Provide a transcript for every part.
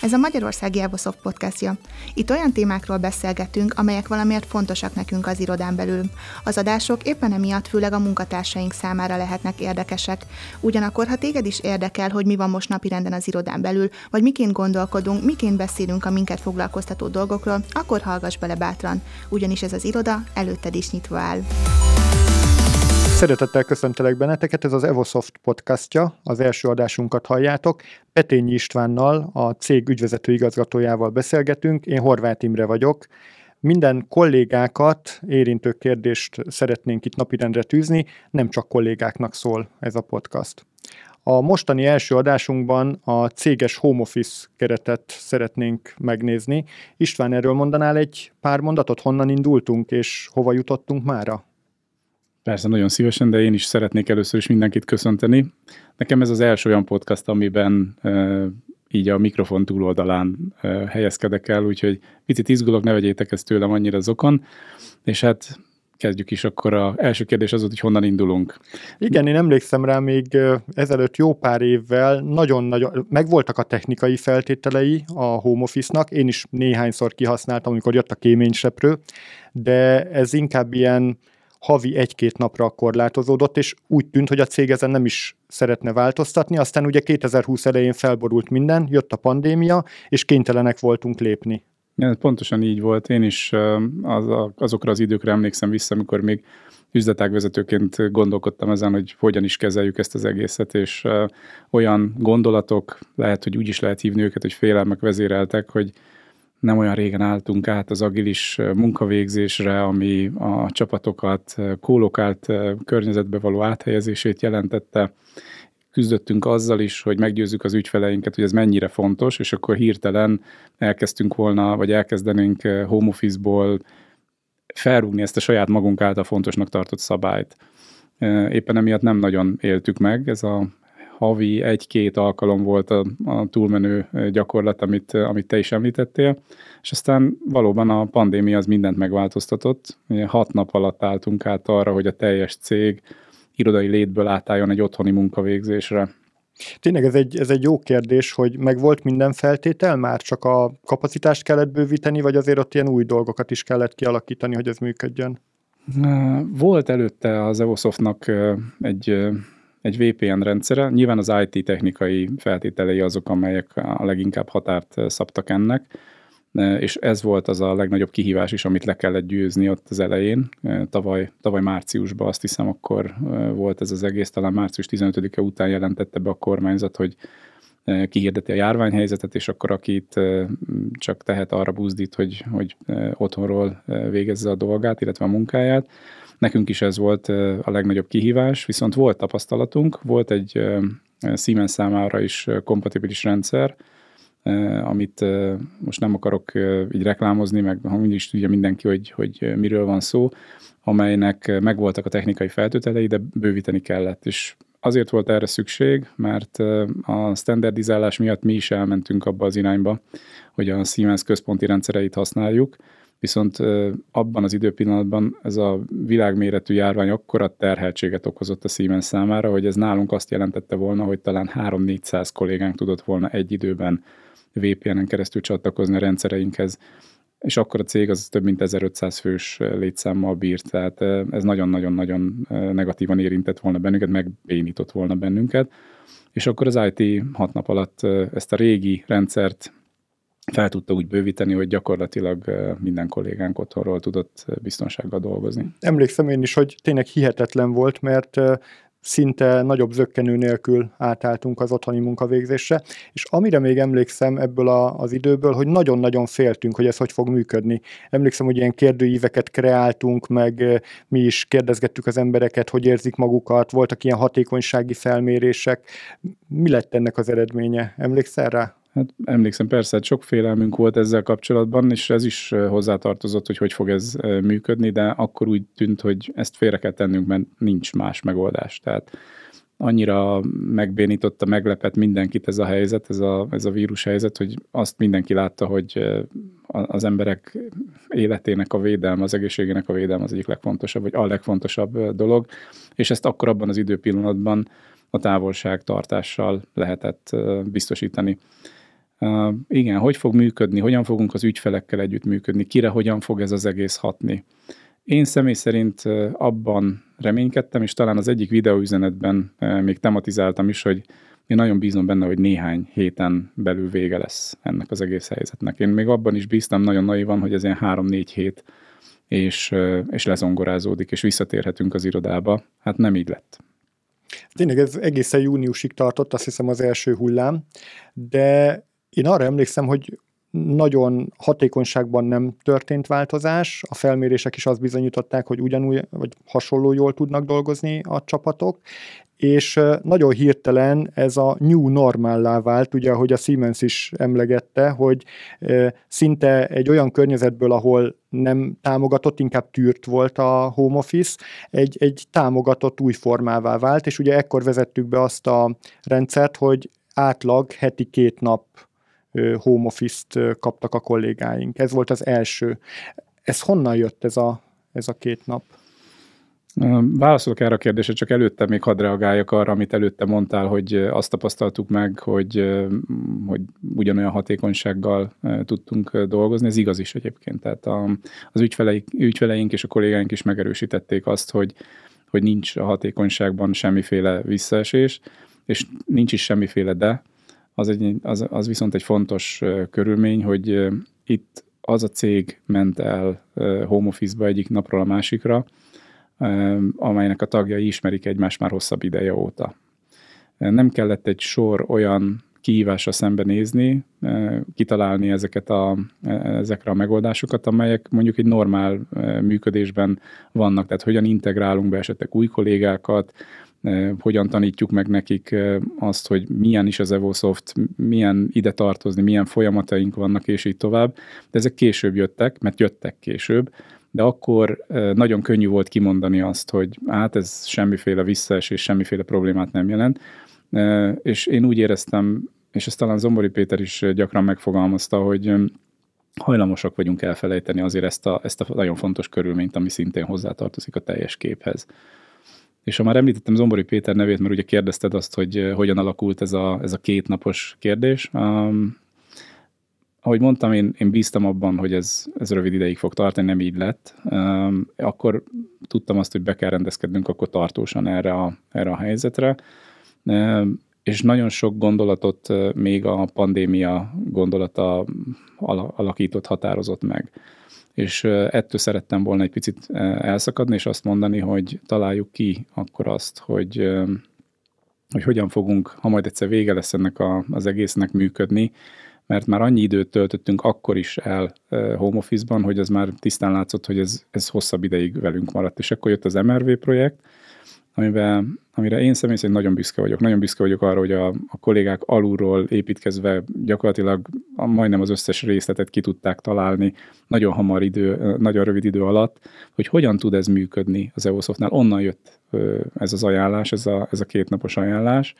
Ez a Magyarországi Evosoft podcastja. Itt olyan témákról beszélgetünk, amelyek valamiért fontosak nekünk az irodán belül. Az adások éppen emiatt főleg a munkatársaink számára lehetnek érdekesek. Ugyanakkor, ha téged is érdekel, hogy mi van most napirenden az irodán belül, vagy miként gondolkodunk, miként beszélünk a minket foglalkoztató dolgokról, akkor hallgass bele bátran, ugyanis ez az iroda előtted is nyitva áll. Szeretettel köszöntelek benneteket, ez az Evosoft podcastja, az első adásunkat halljátok. Petényi Istvánnal, a cég ügyvezető igazgatójával beszélgetünk, én Horváth Imre vagyok. Minden kollégákat érintő kérdést szeretnénk itt napirendre tűzni, nem csak kollégáknak szól ez a podcast. A mostani első adásunkban a céges home office keretet szeretnénk megnézni. István, erről mondanál egy pár mondatot, honnan indultunk és hova jutottunk mára? Persze, nagyon szívesen, de én is szeretnék először is mindenkit köszönteni. Nekem ez az első olyan podcast, amiben e, így a mikrofon túloldalán e, helyezkedek el, úgyhogy picit izgulok, ne vegyétek ezt tőlem annyira zokon, és hát kezdjük is, akkor a első kérdés az hogy honnan indulunk. Igen, én emlékszem rá még ezelőtt jó pár évvel, nagyon-nagyon, megvoltak a technikai feltételei a home office-nak, én is néhányszor kihasználtam, amikor jött a kéményseprő, de ez inkább ilyen havi egy-két napra korlátozódott, és úgy tűnt, hogy a cég ezen nem is szeretne változtatni. Aztán ugye 2020 elején felborult minden, jött a pandémia, és kénytelenek voltunk lépni. Ja, pontosan így volt. Én is az, azokra az időkre emlékszem vissza, amikor még üzletágvezetőként gondolkodtam ezen, hogy hogyan is kezeljük ezt az egészet, és olyan gondolatok, lehet, hogy úgy is lehet hívni őket, hogy félelmek vezéreltek, hogy nem olyan régen álltunk át az agilis munkavégzésre, ami a csapatokat kólokált környezetbe való áthelyezését jelentette. Küzdöttünk azzal is, hogy meggyőzzük az ügyfeleinket, hogy ez mennyire fontos, és akkor hirtelen elkezdtünk volna, vagy elkezdenénk home office-ból felrúgni ezt a saját magunk által fontosnak tartott szabályt. Éppen emiatt nem nagyon éltük meg, ez a havi egy-két alkalom volt a, a túlmenő gyakorlat, amit, amit te is említettél, és aztán valóban a pandémia az mindent megváltoztatott. Hat nap alatt álltunk át arra, hogy a teljes cég irodai létből átálljon egy otthoni munkavégzésre. Tényleg ez egy, ez egy jó kérdés, hogy meg volt minden feltétel, már csak a kapacitást kellett bővíteni, vagy azért ott ilyen új dolgokat is kellett kialakítani, hogy ez működjön? Volt előtte az Evosoftnak egy egy VPN rendszere. Nyilván az IT technikai feltételei azok, amelyek a leginkább határt szabtak ennek, és ez volt az a legnagyobb kihívás is, amit le kellett győzni ott az elején. Tavaly, tavaly márciusban azt hiszem, akkor volt ez az egész, talán március 15-e után jelentette be a kormányzat, hogy kihirdeti a járványhelyzetet, és akkor akit csak tehet arra buzdít, hogy, hogy otthonról végezze a dolgát, illetve a munkáját. Nekünk is ez volt a legnagyobb kihívás, viszont volt tapasztalatunk, volt egy Siemens számára is kompatibilis rendszer, amit most nem akarok így reklámozni, meg ha is tudja mindenki, hogy, hogy miről van szó, amelynek megvoltak a technikai feltételei, de bővíteni kellett, és azért volt erre szükség, mert a standardizálás miatt mi is elmentünk abba az irányba, hogy a Siemens központi rendszereit használjuk, viszont abban az időpillanatban ez a világméretű járvány akkora terheltséget okozott a Siemens számára, hogy ez nálunk azt jelentette volna, hogy talán 3-400 kollégánk tudott volna egy időben VPN-en keresztül csatlakozni a rendszereinkhez, és akkor a cég az több mint 1500 fős létszámmal bírt, tehát ez nagyon-nagyon-nagyon negatívan érintett volna bennünket, megbénított volna bennünket, és akkor az IT hat nap alatt ezt a régi rendszert fel tudta úgy bővíteni, hogy gyakorlatilag minden kollégánk otthonról tudott biztonsággal dolgozni. Emlékszem én is, hogy tényleg hihetetlen volt, mert szinte nagyobb zöggenő nélkül átálltunk az otthoni munkavégzésre, és amire még emlékszem ebből a, az időből, hogy nagyon-nagyon féltünk, hogy ez hogy fog működni. Emlékszem, hogy ilyen kérdőíveket kreáltunk, meg mi is kérdezgettük az embereket, hogy érzik magukat, voltak ilyen hatékonysági felmérések. Mi lett ennek az eredménye? Emlékszel rá? Hát emlékszem, persze, hát sok félelmünk volt ezzel kapcsolatban, és ez is hozzátartozott, hogy hogy fog ez működni, de akkor úgy tűnt, hogy ezt félre kell tennünk, mert nincs más megoldás. Tehát annyira megbénította, meglepett mindenkit ez a helyzet, ez a, ez a vírus helyzet, hogy azt mindenki látta, hogy az emberek életének a védelme, az egészségének a védelme az egyik legfontosabb, vagy a legfontosabb dolog, és ezt akkor abban az időpillanatban a távolságtartással lehetett biztosítani. Igen, hogy fog működni, hogyan fogunk az ügyfelekkel együtt működni, kire hogyan fog ez az egész hatni. Én személy szerint abban reménykedtem, és talán az egyik videóüzenetben még tematizáltam is, hogy én nagyon bízom benne, hogy néhány héten belül vége lesz ennek az egész helyzetnek. Én még abban is bíztam nagyon naivan, hogy ez ilyen három-négy hét, és, és lezongorázódik, és visszatérhetünk az irodába. Hát nem így lett. Tényleg ez egészen júniusig tartott, azt hiszem az első hullám, de én arra emlékszem, hogy nagyon hatékonyságban nem történt változás, a felmérések is azt bizonyították, hogy ugyanúgy vagy hasonló jól tudnak dolgozni a csapatok, és nagyon hirtelen ez a new normállá vált, ugye ahogy a Siemens is emlegette, hogy szinte egy olyan környezetből, ahol nem támogatott, inkább tűrt volt a home office, egy, egy támogatott új formává vált, és ugye ekkor vezettük be azt a rendszert, hogy átlag heti két nap home office-t kaptak a kollégáink. Ez volt az első. Ez honnan jött ez a, ez a két nap? Válaszolok erre a kérdésre, csak előtte még hadd reagáljak arra, amit előtte mondtál, hogy azt tapasztaltuk meg, hogy, hogy ugyanolyan hatékonysággal tudtunk dolgozni. Ez igaz is egyébként. Tehát a, az ügyfeleink, ügyfeleink és a kollégáink is megerősítették azt, hogy, hogy nincs a hatékonyságban semmiféle visszaesés, és nincs is semmiféle de, az, egy, az, az viszont egy fontos körülmény, hogy itt az a cég ment el home office-ba egyik napról a másikra, amelynek a tagjai ismerik egymást már hosszabb ideje óta. Nem kellett egy sor olyan kihívásra szembenézni, kitalálni ezeket a, ezekre a megoldásokat, amelyek mondjuk egy normál működésben vannak. Tehát hogyan integrálunk be esetleg új kollégákat, hogyan tanítjuk meg nekik azt, hogy milyen is az EvoSoft, milyen ide tartozni, milyen folyamataink vannak, és így tovább. De ezek később jöttek, mert jöttek később, de akkor nagyon könnyű volt kimondani azt, hogy hát ez semmiféle visszaesés, semmiféle problémát nem jelent. És én úgy éreztem, és ezt talán Zombori Péter is gyakran megfogalmazta, hogy hajlamosak vagyunk elfelejteni azért ezt a, ezt a nagyon fontos körülményt, ami szintén hozzátartozik a teljes képhez. És ha már említettem Zombori Péter nevét, mert ugye kérdezted azt, hogy eh, hogyan alakult ez a, ez a kétnapos kérdés. Um, ahogy mondtam, én, én bíztam abban, hogy ez, ez rövid ideig fog tartani, nem így lett. Um, akkor tudtam azt, hogy be kell rendezkednünk akkor tartósan erre a, erre a helyzetre. Um, és nagyon sok gondolatot eh, még a pandémia gondolata alakított, határozott meg és ettől szerettem volna egy picit elszakadni, és azt mondani, hogy találjuk ki akkor azt, hogy, hogy hogyan fogunk, ha majd egyszer vége lesz ennek a, az egésznek működni, mert már annyi időt töltöttünk akkor is el home office-ban, hogy az már tisztán látszott, hogy ez, ez hosszabb ideig velünk maradt. És akkor jött az MRV projekt, amiben, amire én személy szerint nagyon büszke vagyok. Nagyon büszke vagyok arra, hogy a, a kollégák alulról építkezve gyakorlatilag a, majdnem az összes részletet ki tudták találni nagyon hamar idő, nagyon rövid idő alatt, hogy hogyan tud ez működni az EOSoftnál. Onnan jött ez az ajánlás, ez a, ez a kétnapos ajánlás.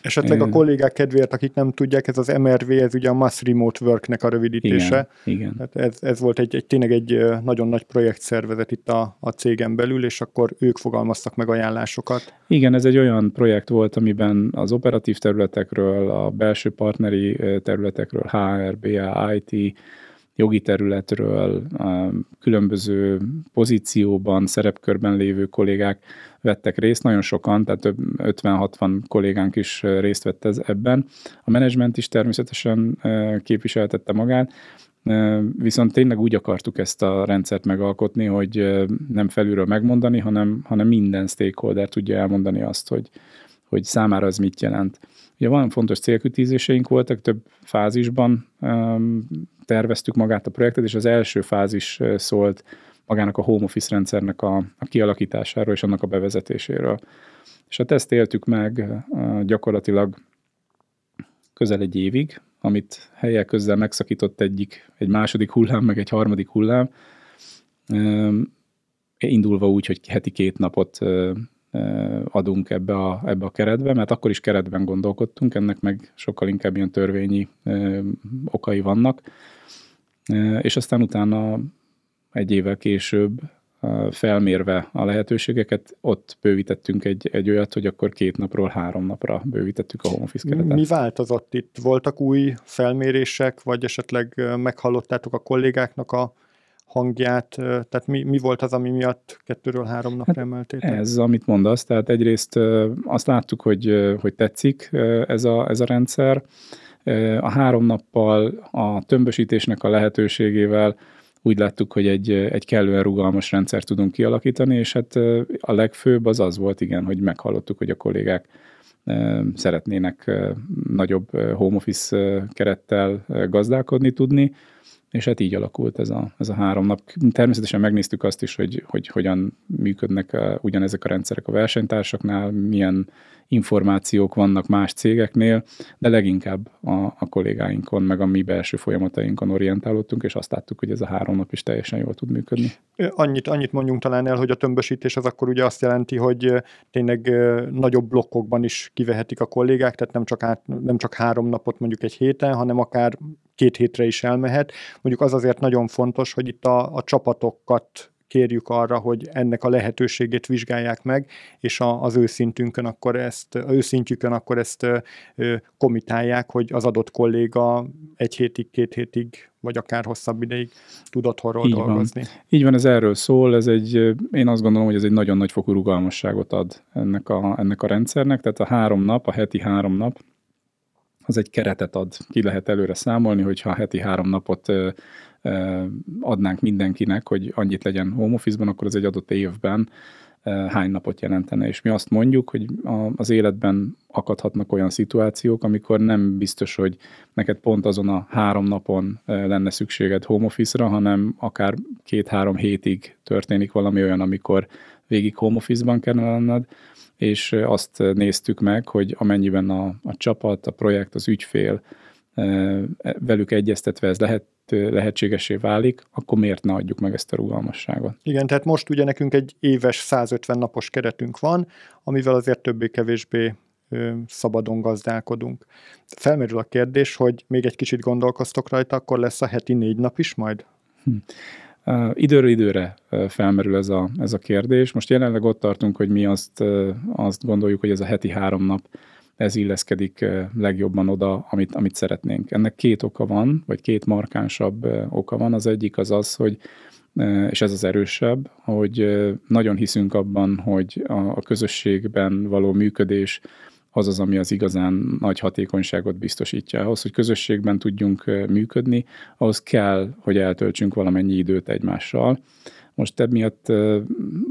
Esetleg a kollégák kedvéért, akik nem tudják, ez az MRV, ez ugye a Mass Remote Work-nek a rövidítése. Igen, igen. Hát ez, ez volt egy, egy tényleg egy nagyon nagy projektszervezet itt a, a cégen belül, és akkor ők fogalmaztak meg ajánlásokat. Igen, ez egy olyan projekt volt, amiben az operatív területekről, a belső partneri területekről, HR, BA, IT, jogi területről, különböző pozícióban, szerepkörben lévő kollégák vettek részt, nagyon sokan, tehát több 50-60 kollégánk is részt vett ez, ebben. A menedzsment is természetesen képviseltette magát, Viszont tényleg úgy akartuk ezt a rendszert megalkotni, hogy nem felülről megmondani, hanem, hanem minden stakeholder tudja elmondani azt, hogy, hogy számára ez mit jelent. Ugye van fontos célkütízéseink voltak, több fázisban terveztük magát a projektet, és az első fázis szólt magának a home office rendszernek a, a kialakításáról és annak a bevezetéséről. És a teszt éltük meg gyakorlatilag közel egy évig, amit helyek közzel megszakított egyik, egy második hullám, meg egy harmadik hullám, indulva úgy, hogy heti két napot adunk ebbe a, ebbe a keretbe, mert akkor is keretben gondolkodtunk, ennek meg sokkal inkább ilyen törvényi okai vannak. És aztán utána egy évvel később felmérve a lehetőségeket, ott bővítettünk egy, egy olyat, hogy akkor két napról három napra bővítettük a home office keretet. Mi változott itt? Voltak új felmérések, vagy esetleg meghallottátok a kollégáknak a hangját, tehát mi, mi volt az, ami miatt kettőről három napra hát emeltétek? Ez, amit mondasz, tehát egyrészt azt láttuk, hogy, hogy tetszik ez a, ez a rendszer, a három nappal a tömbösítésnek a lehetőségével úgy láttuk, hogy egy, egy kellően rugalmas rendszer tudunk kialakítani, és hát a legfőbb az az volt, igen, hogy meghallottuk, hogy a kollégák szeretnének nagyobb home office kerettel gazdálkodni tudni, és hát így alakult ez a, ez a három nap. Természetesen megnéztük azt is, hogy, hogy hogyan működnek ugyanezek a rendszerek a versenytársaknál, milyen információk vannak más cégeknél, de leginkább a, a kollégáinkon, meg a mi belső folyamatainkon orientálódtunk, és azt láttuk, hogy ez a három nap is teljesen jól tud működni. Annyit, annyit mondjunk talán el, hogy a tömbösítés az akkor ugye azt jelenti, hogy tényleg nagyobb blokkokban is kivehetik a kollégák, tehát nem csak, át, nem csak három napot mondjuk egy héten, hanem akár két hétre is elmehet. Mondjuk az azért nagyon fontos, hogy itt a, a csapatokat kérjük arra, hogy ennek a lehetőségét vizsgálják meg, és a, az őszintünkön akkor ezt, őszintjükön akkor ezt ö, komitálják, hogy az adott kolléga egy hétig, két hétig, vagy akár hosszabb ideig tud otthonról Így dolgozni. Van. Így van, ez erről szól, ez egy, én azt gondolom, hogy ez egy nagyon nagy fokú rugalmasságot ad ennek a, ennek a rendszernek, tehát a három nap, a heti három nap, az egy keretet ad, ki lehet előre számolni, hogyha heti három napot adnánk mindenkinek, hogy annyit legyen home office-ban, akkor az egy adott évben hány napot jelentene. És mi azt mondjuk, hogy az életben akadhatnak olyan szituációk, amikor nem biztos, hogy neked pont azon a három napon lenne szükséged home office-ra, hanem akár két-három hétig történik valami olyan, amikor végig home office-ban kellene lenned, és azt néztük meg, hogy amennyiben a, a csapat, a projekt, az ügyfél velük egyeztetve ez lehet, lehetségesé válik, akkor miért ne adjuk meg ezt a rugalmasságot? Igen, tehát most ugye nekünk egy éves 150 napos keretünk van, amivel azért többé-kevésbé szabadon gazdálkodunk. Felmerül a kérdés, hogy még egy kicsit gondolkoztok rajta, akkor lesz a heti négy nap is majd? Hm. Időről időre felmerül ez a, ez a kérdés. Most jelenleg ott tartunk, hogy mi azt, azt gondoljuk, hogy ez a heti három nap ez illeszkedik legjobban oda, amit, amit szeretnénk. Ennek két oka van, vagy két markánsabb oka van. Az egyik az az, hogy és ez az erősebb, hogy nagyon hiszünk abban, hogy a közösségben való működés az az, ami az igazán nagy hatékonyságot biztosítja. Ahhoz, hogy közösségben tudjunk működni, ahhoz kell, hogy eltöltsünk valamennyi időt egymással. Most emiatt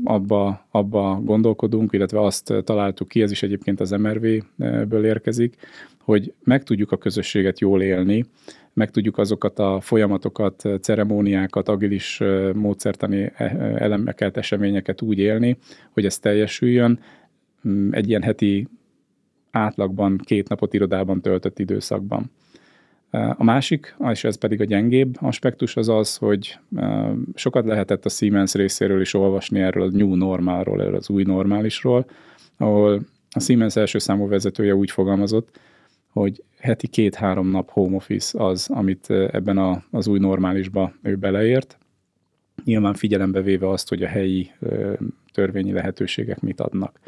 abba, abba gondolkodunk, illetve azt találtuk ki, ez is egyébként az MRV-ből érkezik, hogy meg tudjuk a közösséget jól élni, meg tudjuk azokat a folyamatokat, ceremóniákat, agilis módszertani e, elemeket, eseményeket úgy élni, hogy ez teljesüljön. Mm, egy ilyen heti átlagban két napot irodában töltött időszakban. A másik, és ez pedig a gyengébb aspektus az az, hogy sokat lehetett a Siemens részéről is olvasni erről a new normalról, erről az új normálisról, ahol a Siemens első számú vezetője úgy fogalmazott, hogy heti két-három nap home office az, amit ebben a, az új normálisba ő beleért, nyilván figyelembe véve azt, hogy a helyi törvényi lehetőségek mit adnak.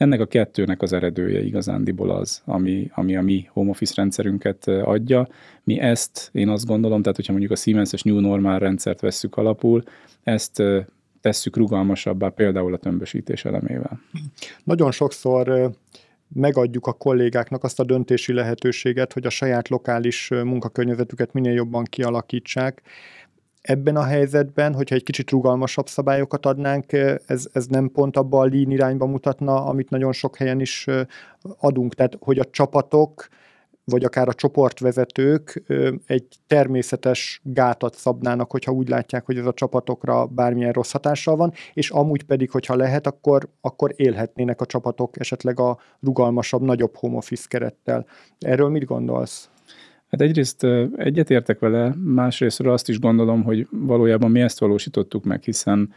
Ennek a kettőnek az eredője igazándiból az, ami, ami a mi home office rendszerünket adja. Mi ezt, én azt gondolom, tehát hogyha mondjuk a Siemens-es New Normal rendszert vesszük alapul, ezt tesszük rugalmasabbá például a tömbösítés elemével. Nagyon sokszor megadjuk a kollégáknak azt a döntési lehetőséget, hogy a saját lokális munkakörnyezetüket minél jobban kialakítsák, ebben a helyzetben, hogyha egy kicsit rugalmasabb szabályokat adnánk, ez, ez nem pont abba a lean irányba mutatna, amit nagyon sok helyen is adunk. Tehát, hogy a csapatok, vagy akár a csoportvezetők egy természetes gátat szabnának, hogyha úgy látják, hogy ez a csapatokra bármilyen rossz hatással van, és amúgy pedig, hogyha lehet, akkor, akkor élhetnének a csapatok esetleg a rugalmasabb, nagyobb home office kerettel. Erről mit gondolsz? Hát egyrészt egyetértek vele, másrésztről azt is gondolom, hogy valójában mi ezt valósítottuk meg, hiszen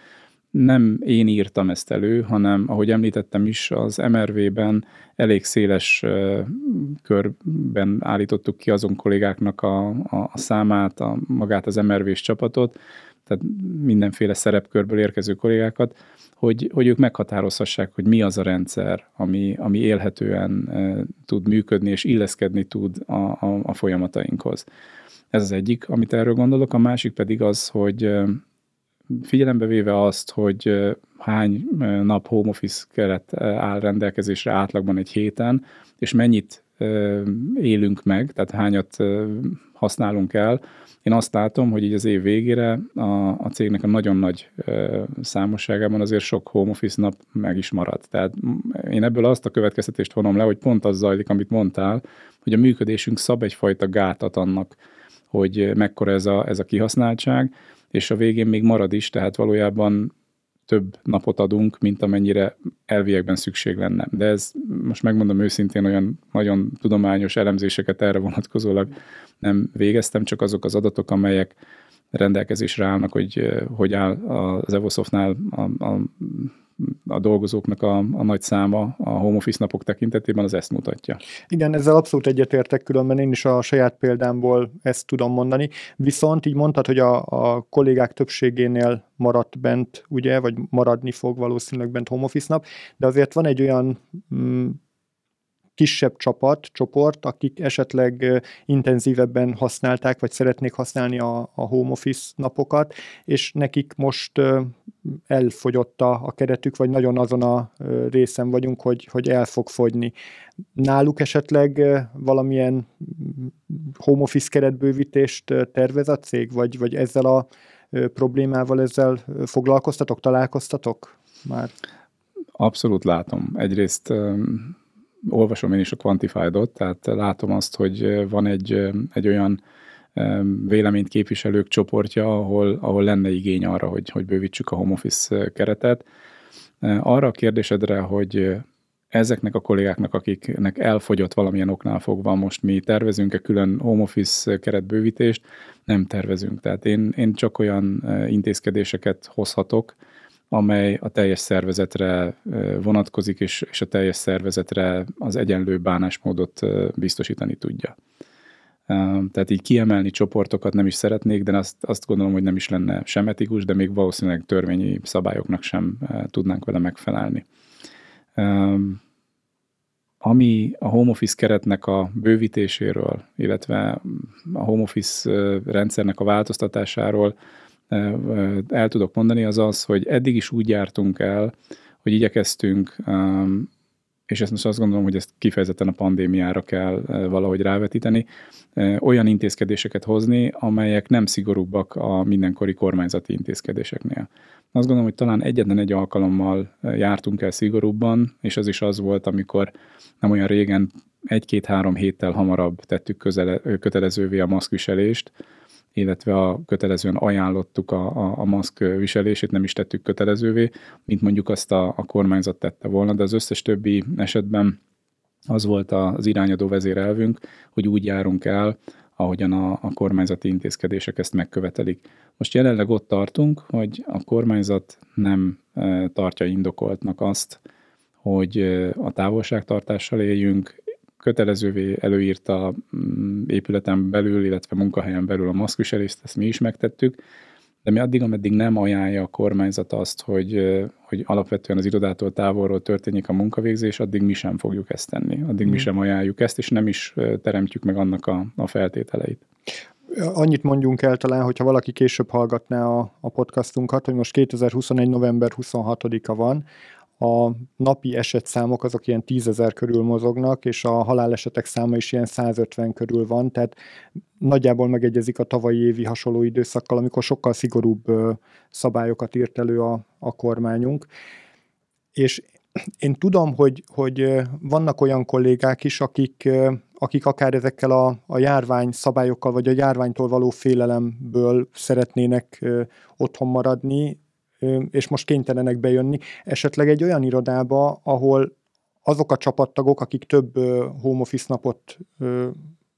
nem én írtam ezt elő, hanem ahogy említettem is, az MRV-ben elég széles körben állítottuk ki azon kollégáknak a, a számát, a, magát az MRV-s csapatot, tehát mindenféle szerepkörből érkező kollégákat, hogy, hogy ők meghatározhassák, hogy mi az a rendszer, ami, ami élhetően e, tud működni és illeszkedni tud a, a, a folyamatainkhoz. Ez az egyik, amit erről gondolok. A másik pedig az, hogy figyelembe véve azt, hogy hány nap home office keret áll rendelkezésre átlagban egy héten, és mennyit élünk meg, tehát hányat használunk el, én azt látom, hogy így az év végére a, a cégnek a nagyon nagy számosságában azért sok home office nap meg is maradt. Tehát én ebből azt a következtetést vonom le, hogy pont az zajlik, amit mondtál, hogy a működésünk szab egyfajta gátat annak, hogy mekkora ez a, ez a kihasználtság, és a végén még marad is, tehát valójában több napot adunk, mint amennyire elviekben szükség lenne. De ez most megmondom őszintén, olyan nagyon tudományos elemzéseket erre vonatkozólag nem végeztem, csak azok az adatok, amelyek rendelkezésre állnak, hogy hogy áll az Evosoftnál a, a a dolgozóknak a, a nagy száma a home office napok tekintetében az ezt mutatja. Igen, ezzel abszolút egyetértek, különben én is a saját példámból ezt tudom mondani. Viszont így mondtad, hogy a, a kollégák többségénél maradt bent, ugye, vagy maradni fog valószínűleg bent home office nap, de azért van egy olyan mm, kisebb csapat, csoport, akik esetleg intenzívebben használták, vagy szeretnék használni a, a home office napokat, és nekik most elfogyott a, a keretük, vagy nagyon azon a részen vagyunk, hogy, hogy el fog fogyni. Náluk esetleg valamilyen mm, home office keretbővítést tervez a cég, vagy, vagy ezzel a problémával ezzel foglalkoztatok, találkoztatok már? Abszolút látom. Egyrészt olvasom én is a Quantified-ot, tehát látom azt, hogy van egy, egy olyan véleményt képviselők csoportja, ahol, ahol lenne igény arra, hogy, hogy bővítsük a home office keretet. Arra a kérdésedre, hogy ezeknek a kollégáknak, akiknek elfogyott valamilyen oknál fogva, most mi tervezünk-e külön home office keretbővítést? Nem tervezünk. Tehát én, én csak olyan intézkedéseket hozhatok, amely a teljes szervezetre vonatkozik, és, és a teljes szervezetre az egyenlő bánásmódot biztosítani tudja. Tehát így kiemelni csoportokat nem is szeretnék, de azt, azt gondolom, hogy nem is lenne sem etikus, de még valószínűleg törvényi szabályoknak sem tudnánk vele megfelelni. Ami a home office keretnek a bővítéséről, illetve a home office rendszernek a változtatásáról el tudok mondani, az az, hogy eddig is úgy jártunk el, hogy igyekeztünk, és ezt most azt gondolom, hogy ezt kifejezetten a pandémiára kell valahogy rávetíteni, olyan intézkedéseket hozni, amelyek nem szigorúbbak a mindenkori kormányzati intézkedéseknél. Azt gondolom, hogy talán egyetlen egy alkalommal jártunk el szigorúbban, és az is az volt, amikor nem olyan régen, egy-két-három héttel hamarabb tettük közele, kötelezővé a maszkviselést, illetve a kötelezően ajánlottuk a, a, a maszk viselését, nem is tettük kötelezővé, mint mondjuk azt a, a kormányzat tette volna, de az összes többi esetben az volt az irányadó vezérelvünk, hogy úgy járunk el, ahogyan a, a kormányzati intézkedések ezt megkövetelik. Most jelenleg ott tartunk, hogy a kormányzat nem e, tartja indokoltnak azt, hogy e, a távolságtartással éljünk, kötelezővé előírta mm, épületen belül, illetve munkahelyen belül a maszkviselést, ezt mi is megtettük, de mi addig, ameddig nem ajánlja a kormányzat azt, hogy, hogy alapvetően az irodától távolról történjék a munkavégzés, addig mi sem fogjuk ezt tenni. Addig mm. mi sem ajánljuk ezt, és nem is teremtjük meg annak a, a feltételeit. Annyit mondjunk el talán, hogyha valaki később hallgatná a, a podcastunkat, hogy most 2021. november 26-a van, a napi esetszámok azok ilyen tízezer körül mozognak, és a halálesetek száma is ilyen 150 körül van, tehát nagyjából megegyezik a tavalyi évi hasonló időszakkal, amikor sokkal szigorúbb szabályokat írt elő a, a kormányunk. És én tudom, hogy, hogy vannak olyan kollégák is, akik, akik akár ezekkel a, a járvány szabályokkal, vagy a járványtól való félelemből szeretnének otthon maradni, és most kénytelenek bejönni, esetleg egy olyan irodába, ahol azok a csapattagok, akik több home office napot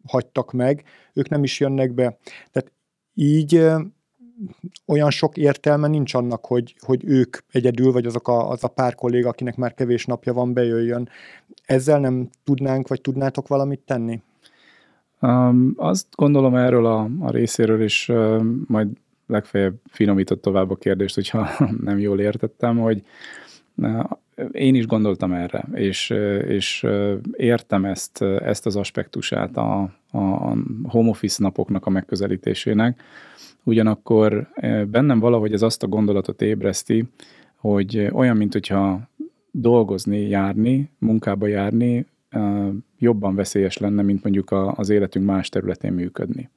hagytak meg, ők nem is jönnek be. Tehát így olyan sok értelme nincs annak, hogy, hogy ők egyedül, vagy azok a, az a pár kolléga, akinek már kevés napja van, bejöjjön. Ezzel nem tudnánk, vagy tudnátok valamit tenni? Um, azt gondolom erről a, a részéről is uh, majd legfeljebb finomított tovább a kérdést, hogyha nem jól értettem, hogy én is gondoltam erre, és, és értem ezt, ezt az aspektusát a, a home office napoknak a megközelítésének, ugyanakkor bennem valahogy ez azt a gondolatot ébreszti, hogy olyan, mint hogyha dolgozni, járni, munkába járni jobban veszélyes lenne, mint mondjuk az életünk más területén működni.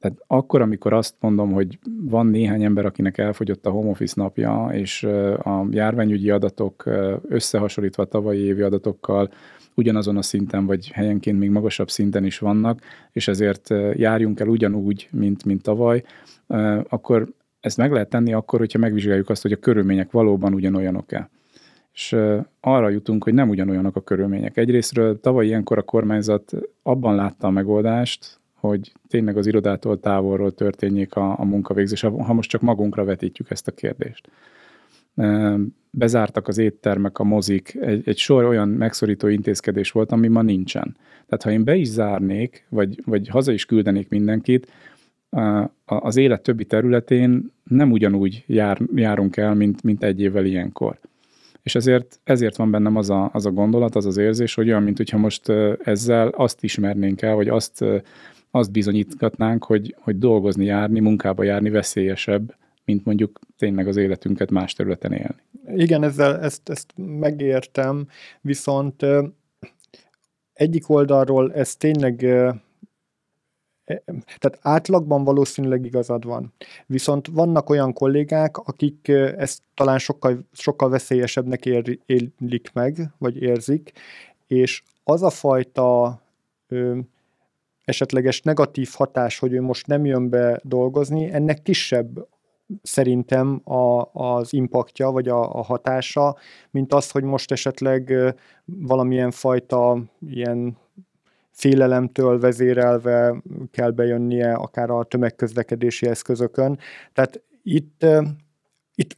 Tehát akkor, amikor azt mondom, hogy van néhány ember, akinek elfogyott a home office napja, és a járványügyi adatok összehasonlítva a tavalyi évi adatokkal ugyanazon a szinten, vagy helyenként még magasabb szinten is vannak, és ezért járjunk el ugyanúgy, mint, mint tavaly, akkor ezt meg lehet tenni akkor, hogyha megvizsgáljuk azt, hogy a körülmények valóban ugyanolyanok-e. És arra jutunk, hogy nem ugyanolyanok a körülmények. Egyrésztről tavaly ilyenkor a kormányzat abban látta a megoldást, hogy tényleg az irodától távolról történjék a, a munkavégzés, ha most csak magunkra vetítjük ezt a kérdést. Bezártak az éttermek, a mozik, egy, egy sor olyan megszorító intézkedés volt, ami ma nincsen. Tehát ha én be is zárnék, vagy, vagy haza is küldenék mindenkit, az élet többi területén nem ugyanúgy jár, járunk el, mint, mint egy évvel ilyenkor. És ezért, ezért van bennem az a, az a gondolat, az az érzés, hogy olyan, mint hogyha most ezzel azt ismernénk el, vagy azt azt bizonyítgatnánk, hogy, hogy dolgozni, járni, munkába járni veszélyesebb, mint mondjuk tényleg az életünket más területen élni. Igen, ezzel ezt, ezt megértem, viszont egyik oldalról ez tényleg e, tehát átlagban valószínűleg igazad van. Viszont vannak olyan kollégák, akik ezt talán sokkal, sokkal veszélyesebbnek ér, élik meg, vagy érzik, és az a fajta esetleges negatív hatás, hogy ő most nem jön be dolgozni, ennek kisebb szerintem a, az impaktja, vagy a, a hatása, mint az, hogy most esetleg valamilyen fajta ilyen félelemtől vezérelve kell bejönnie akár a tömegközlekedési eszközökön. Tehát itt itt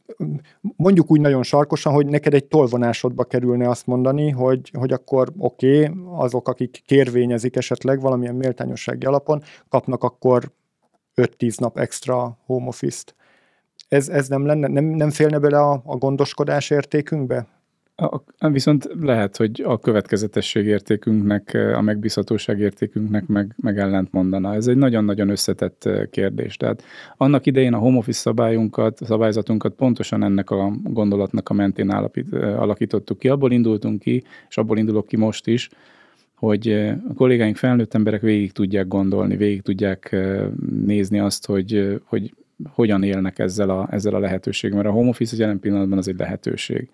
mondjuk úgy nagyon sarkosan, hogy neked egy tolvonásodba kerülne azt mondani, hogy, hogy akkor oké, okay, azok, akik kérvényezik esetleg valamilyen méltányossági alapon, kapnak akkor 5-10 nap extra home office-t. Ez, ez nem, lenne, nem, nem félne bele a, a gondoskodás értékünkbe? Viszont lehet, hogy a következetesség értékünknek, a megbízhatóság értékünknek meg, meg ellent mondana. Ez egy nagyon-nagyon összetett kérdés. Tehát annak idején a home office szabályunkat, szabályzatunkat pontosan ennek a gondolatnak a mentén állapít, alakítottuk ki. Abból indultunk ki, és abból indulok ki most is, hogy a kollégáink felnőtt emberek végig tudják gondolni, végig tudják nézni azt, hogy, hogy hogyan élnek ezzel a, ezzel a lehetőséggel, mert a home office jelen pillanatban az egy lehetőség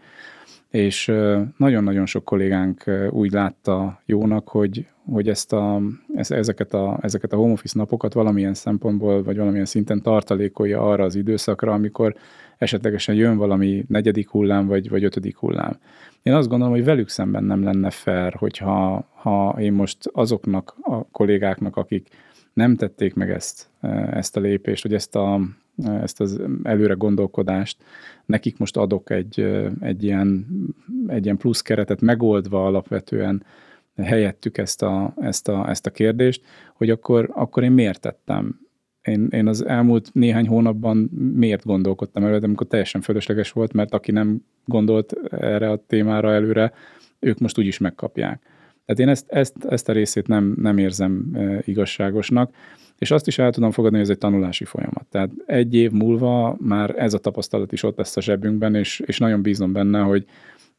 és nagyon-nagyon sok kollégánk úgy látta jónak, hogy, hogy ezt a, ezeket, a, ezeket a home office napokat valamilyen szempontból, vagy valamilyen szinten tartalékolja arra az időszakra, amikor esetlegesen jön valami negyedik hullám, vagy, vagy ötödik hullám. Én azt gondolom, hogy velük szemben nem lenne fair, hogyha ha én most azoknak a kollégáknak, akik nem tették meg ezt, ezt a lépést, vagy ezt a, ezt az előre gondolkodást, nekik most adok egy, egy, ilyen, egy ilyen plusz keretet, megoldva alapvetően helyettük ezt a, ezt a, ezt a kérdést, hogy akkor, akkor én miért tettem? Én, én az elmúlt néhány hónapban miért gondolkodtam előre, amikor teljesen fölösleges volt, mert aki nem gondolt erre a témára előre, ők most úgyis megkapják. Tehát én ezt, ezt, ezt a részét nem, nem érzem igazságosnak. És azt is el tudom fogadni, hogy ez egy tanulási folyamat. Tehát egy év múlva már ez a tapasztalat is ott lesz a zsebünkben, és, és nagyon bízom benne, hogy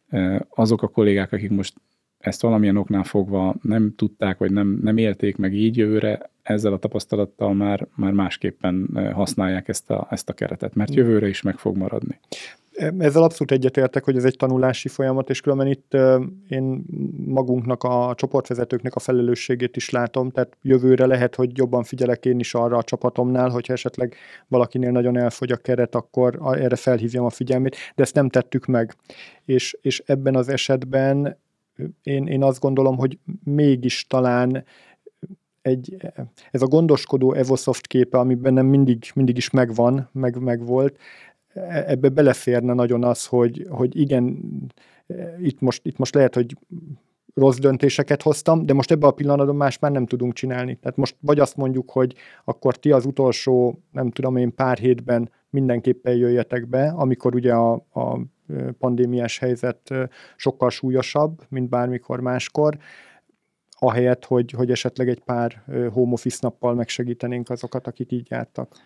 e, azok a kollégák, akik most ezt valamilyen oknál fogva nem tudták, vagy nem, nem élték meg így jövőre, ezzel a tapasztalattal már, már másképpen e, használják ezt a, ezt a keretet, mert jövőre is meg fog maradni. Ezzel abszolút egyetértek, hogy ez egy tanulási folyamat, és különben itt én magunknak, a csoportvezetőknek a felelősségét is látom, tehát jövőre lehet, hogy jobban figyelek én is arra a csapatomnál, hogyha esetleg valakinél nagyon elfogy a keret, akkor erre felhívjam a figyelmét, de ezt nem tettük meg. És, és ebben az esetben én, én azt gondolom, hogy mégis talán egy, ez a gondoskodó Evosoft képe, ami bennem mindig, mindig is megvan, meg, meg volt, ebbe beleférne nagyon az, hogy, hogy igen, itt most, itt most lehet, hogy rossz döntéseket hoztam, de most ebben a pillanatban más már nem tudunk csinálni. Tehát most vagy azt mondjuk, hogy akkor ti az utolsó, nem tudom én, pár hétben mindenképpen jöjjetek be, amikor ugye a, a pandémiás helyzet sokkal súlyosabb, mint bármikor máskor, ahelyett, hogy, hogy esetleg egy pár home office nappal megsegítenénk azokat, akik így jártak.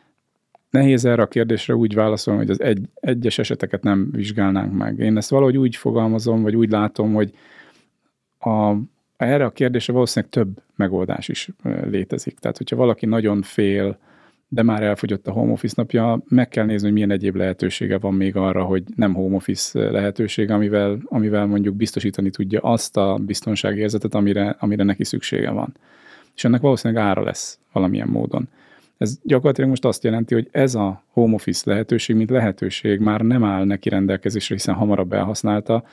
Nehéz erre a kérdésre úgy válaszolni, hogy az egy, egyes eseteket nem vizsgálnánk meg. Én ezt valahogy úgy fogalmazom, vagy úgy látom, hogy a, erre a kérdésre valószínűleg több megoldás is létezik. Tehát, hogyha valaki nagyon fél, de már elfogyott a home office napja, meg kell nézni, hogy milyen egyéb lehetősége van még arra, hogy nem home office lehetőség, amivel, amivel mondjuk biztosítani tudja azt a biztonsági érzetet, amire, amire neki szüksége van. És ennek valószínűleg ára lesz valamilyen módon. Ez gyakorlatilag most azt jelenti, hogy ez a home office lehetőség, mint lehetőség már nem áll neki rendelkezésre, hiszen hamarabb elhasználta,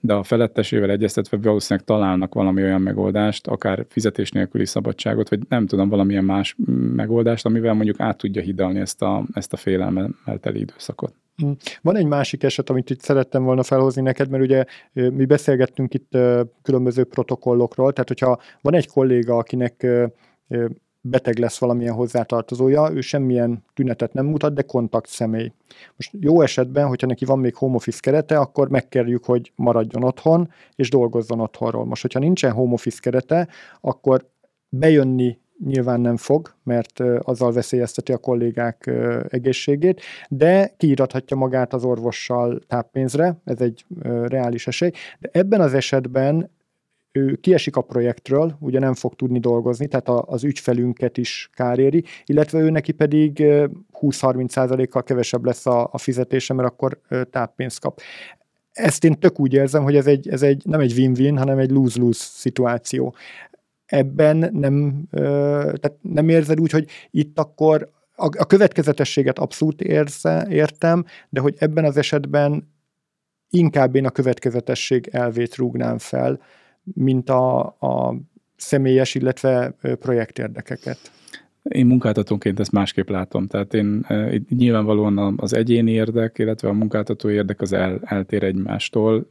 de a felettesével egyeztetve valószínűleg találnak valami olyan megoldást, akár fizetés nélküli szabadságot, vagy nem tudom, valamilyen más megoldást, amivel mondjuk át tudja hidalni ezt a, ezt a félelmel teli időszakot. Hm. Van egy másik eset, amit itt szerettem volna felhozni neked, mert ugye mi beszélgettünk itt különböző protokollokról, tehát hogyha van egy kolléga, akinek beteg lesz valamilyen hozzátartozója, ő semmilyen tünetet nem mutat, de kontakt személy. Most jó esetben, hogyha neki van még home office kerete, akkor megkerjük, hogy maradjon otthon, és dolgozzon otthonról. Most, hogyha nincsen home office kerete, akkor bejönni nyilván nem fog, mert azzal veszélyezteti a kollégák egészségét, de kiírathatja magát az orvossal táppénzre, ez egy reális esély, de ebben az esetben ő kiesik a projektről, ugye nem fog tudni dolgozni, tehát az ügyfelünket is káréri, illetve ő neki pedig 20-30%-kal kevesebb lesz a, a fizetése, mert akkor táppénzt kap. Ezt én tök úgy érzem, hogy ez, egy, ez egy, nem egy win-win, hanem egy lose-lose szituáció. Ebben nem, tehát nem érzed úgy, hogy itt akkor a, a következetességet abszolút érze, értem, de hogy ebben az esetben inkább én a következetesség elvét rúgnám fel, mint a, a személyes, illetve projektérdekeket. Én munkáltatónként ezt másképp látom. Tehát én nyilvánvalóan az egyéni érdek, illetve a munkáltató érdek az el, eltér egymástól.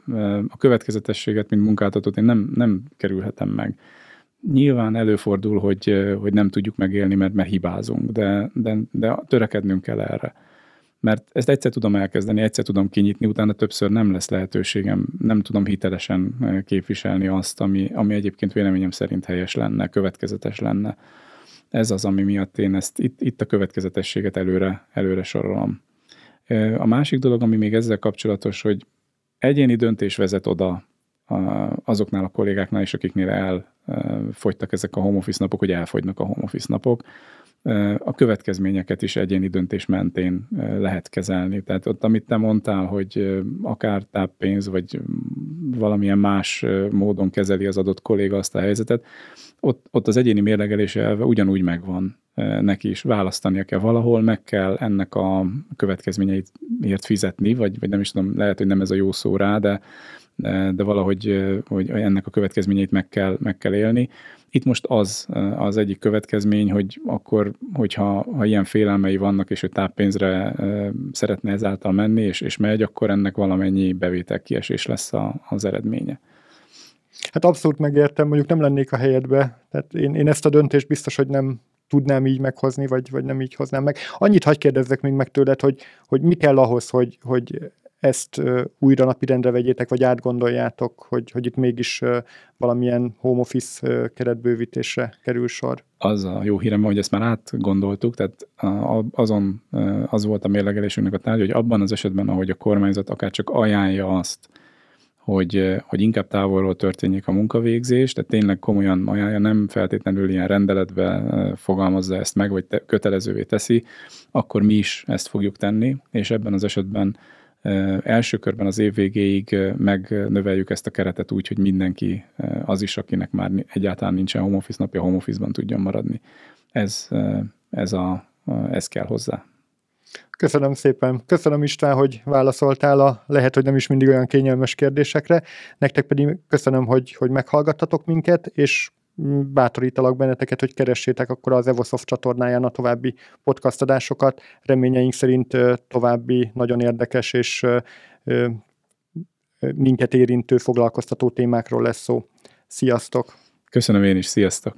A következetességet, mint munkáltatót én nem, nem kerülhetem meg. Nyilván előfordul, hogy, hogy nem tudjuk megélni, mert, mert hibázunk, de, de, de törekednünk kell erre mert ezt egyszer tudom elkezdeni, egyszer tudom kinyitni, utána többször nem lesz lehetőségem, nem tudom hitelesen eh, képviselni azt, ami, ami egyébként véleményem szerint helyes lenne, következetes lenne. Ez az, ami miatt én ezt itt, itt a következetességet előre, előre sorolom. Eh, a másik dolog, ami még ezzel kapcsolatos, hogy egyéni döntés vezet oda azoknál a kollégáknál is, akiknél elfogytak ezek a home office napok, hogy elfogynak a home office napok, a következményeket is egyéni döntés mentén lehet kezelni. Tehát ott, amit te mondtál, hogy akár táppénz, vagy valamilyen más módon kezeli az adott kolléga azt a helyzetet, ott, ott az egyéni mérlegelése elve ugyanúgy megvan neki is. Választania kell valahol, meg kell ennek a következményeit fizetni, vagy, vagy nem is tudom, lehet, hogy nem ez a jó szó rá, de, de valahogy hogy ennek a következményeit meg kell, meg kell élni. Itt most az az egyik következmény, hogy akkor, hogyha ha ilyen félelmei vannak, és ő táppénzre szeretne ezáltal menni, és, és megy, akkor ennek valamennyi bevétel kiesés lesz a, az eredménye. Hát abszolút megértem, mondjuk nem lennék a helyedbe. Tehát én, én ezt a döntést biztos, hogy nem tudnám így meghozni, vagy, vagy nem így hoznám meg. Annyit hagyj kérdezzek még meg tőled, hogy, hogy mi kell ahhoz, hogy, hogy ezt újra napirendre vegyétek, vagy átgondoljátok, hogy, hogy itt mégis valamilyen home office keretbővítésre kerül sor? Az a jó hírem, hogy ezt már átgondoltuk, tehát azon az volt a mérlegelésünknek a tárgya, hogy abban az esetben, ahogy a kormányzat akár csak ajánlja azt, hogy, hogy inkább távolról történjék a munkavégzés, tehát tényleg komolyan ajánlja, nem feltétlenül ilyen rendeletbe fogalmazza ezt meg, vagy te, kötelezővé teszi, akkor mi is ezt fogjuk tenni, és ebben az esetben első körben az év végéig megnöveljük ezt a keretet úgy, hogy mindenki, az is, akinek már egyáltalán nincsen home office napja, home office-ban tudjon maradni. Ez, ez, a, ez kell hozzá. Köszönöm szépen. Köszönöm István, hogy válaszoltál a lehet, hogy nem is mindig olyan kényelmes kérdésekre. Nektek pedig köszönöm, hogy, hogy meghallgattatok minket, és bátorítalak benneteket, hogy keressétek akkor az Evosoft csatornáján a további podcast adásokat. Reményeink szerint további nagyon érdekes és minket érintő foglalkoztató témákról lesz szó. Sziasztok! Köszönöm én is, sziasztok!